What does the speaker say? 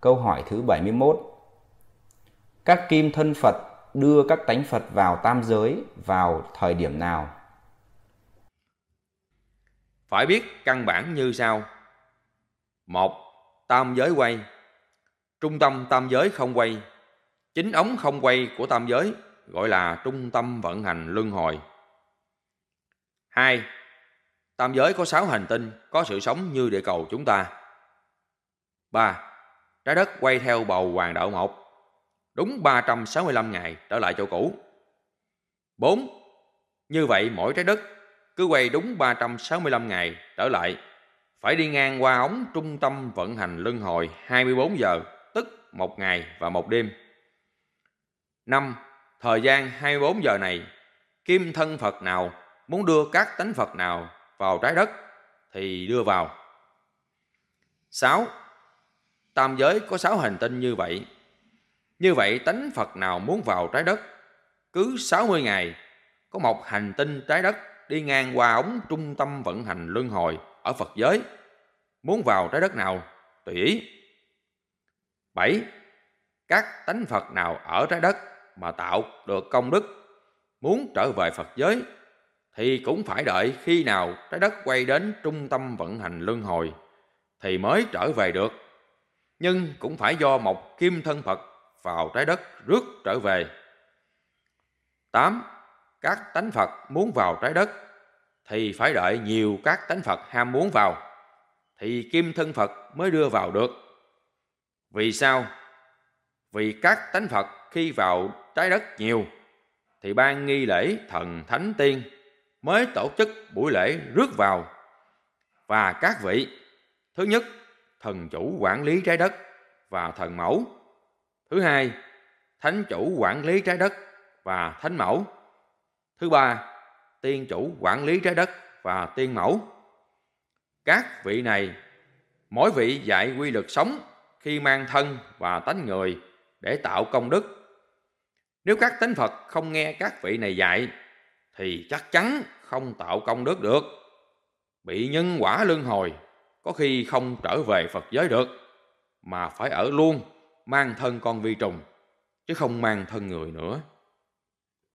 Câu hỏi thứ 71 Các kim thân Phật đưa các tánh Phật vào tam giới vào thời điểm nào? Phải biết căn bản như sau. một, Tam giới quay. Trung tâm tam giới không quay. Chính ống không quay của tam giới, gọi là trung tâm vận hành luân hồi. 2. Tam giới có 6 hành tinh, có sự sống như địa cầu chúng ta. 3. Trái đất quay theo bầu hoàng đạo một đúng 365 ngày trở lại chỗ cũ. 4. Như vậy mỗi trái đất cứ quay đúng 365 ngày trở lại phải đi ngang qua ống trung tâm vận hành luân hồi 24 giờ, tức một ngày và một đêm. 5. Thời gian 24 giờ này, kim thân Phật nào muốn đưa các tánh Phật nào vào trái đất thì đưa vào. 6. Tam giới có sáu hành tinh như vậy. Như vậy tánh Phật nào muốn vào trái đất, cứ 60 ngày có một hành tinh trái đất đi ngang qua ống trung tâm vận hành luân hồi ở Phật giới. Muốn vào trái đất nào, tùy ý. 7. Các tánh Phật nào ở trái đất mà tạo được công đức, muốn trở về Phật giới, thì cũng phải đợi khi nào trái đất quay đến trung tâm vận hành luân hồi, thì mới trở về được. Nhưng cũng phải do một kim thân Phật vào trái đất rước trở về. 8. Các tánh Phật muốn vào trái đất thì phải đợi nhiều các tánh Phật ham muốn vào thì kim thân Phật mới đưa vào được. Vì sao? Vì các tánh Phật khi vào trái đất nhiều thì ban nghi lễ thần thánh tiên mới tổ chức buổi lễ rước vào và các vị, thứ nhất thần chủ quản lý trái đất và thần mẫu. Thứ hai, thánh chủ quản lý trái đất và thánh mẫu. Thứ ba, tiên chủ quản lý trái đất và tiên mẫu. Các vị này, mỗi vị dạy quy luật sống khi mang thân và tánh người để tạo công đức. Nếu các tánh phật không nghe các vị này dạy, thì chắc chắn không tạo công đức được. Bị nhân quả luân hồi có khi không trở về phật giới được, mà phải ở luôn, mang thân con vi trùng, chứ không mang thân người nữa.